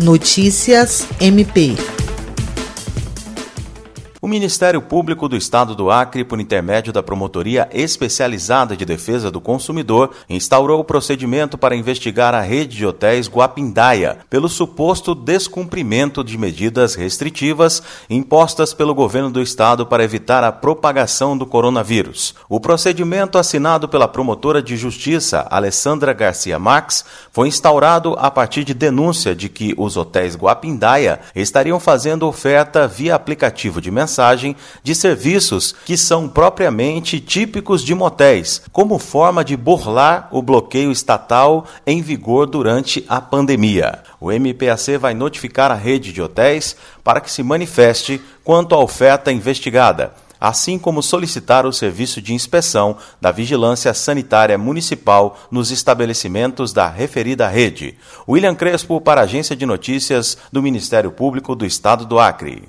Notícias MP. O Ministério Público do Estado do Acre, por intermédio da Promotoria Especializada de Defesa do Consumidor, instaurou o procedimento para investigar a rede de hotéis Guapindaia pelo suposto descumprimento de medidas restritivas impostas pelo governo do estado para evitar a propagação do coronavírus. O procedimento assinado pela promotora de justiça Alessandra Garcia Max foi instaurado a partir de denúncia de que os hotéis Guapindaia estariam fazendo oferta via aplicativo de mensagem mensagem de serviços que são propriamente típicos de motéis, como forma de burlar o bloqueio estatal em vigor durante a pandemia. O MPAC vai notificar a rede de hotéis para que se manifeste quanto à oferta investigada assim como solicitar o serviço de inspeção da Vigilância Sanitária Municipal nos estabelecimentos da referida rede. William Crespo, para a Agência de Notícias do Ministério Público do Estado do Acre.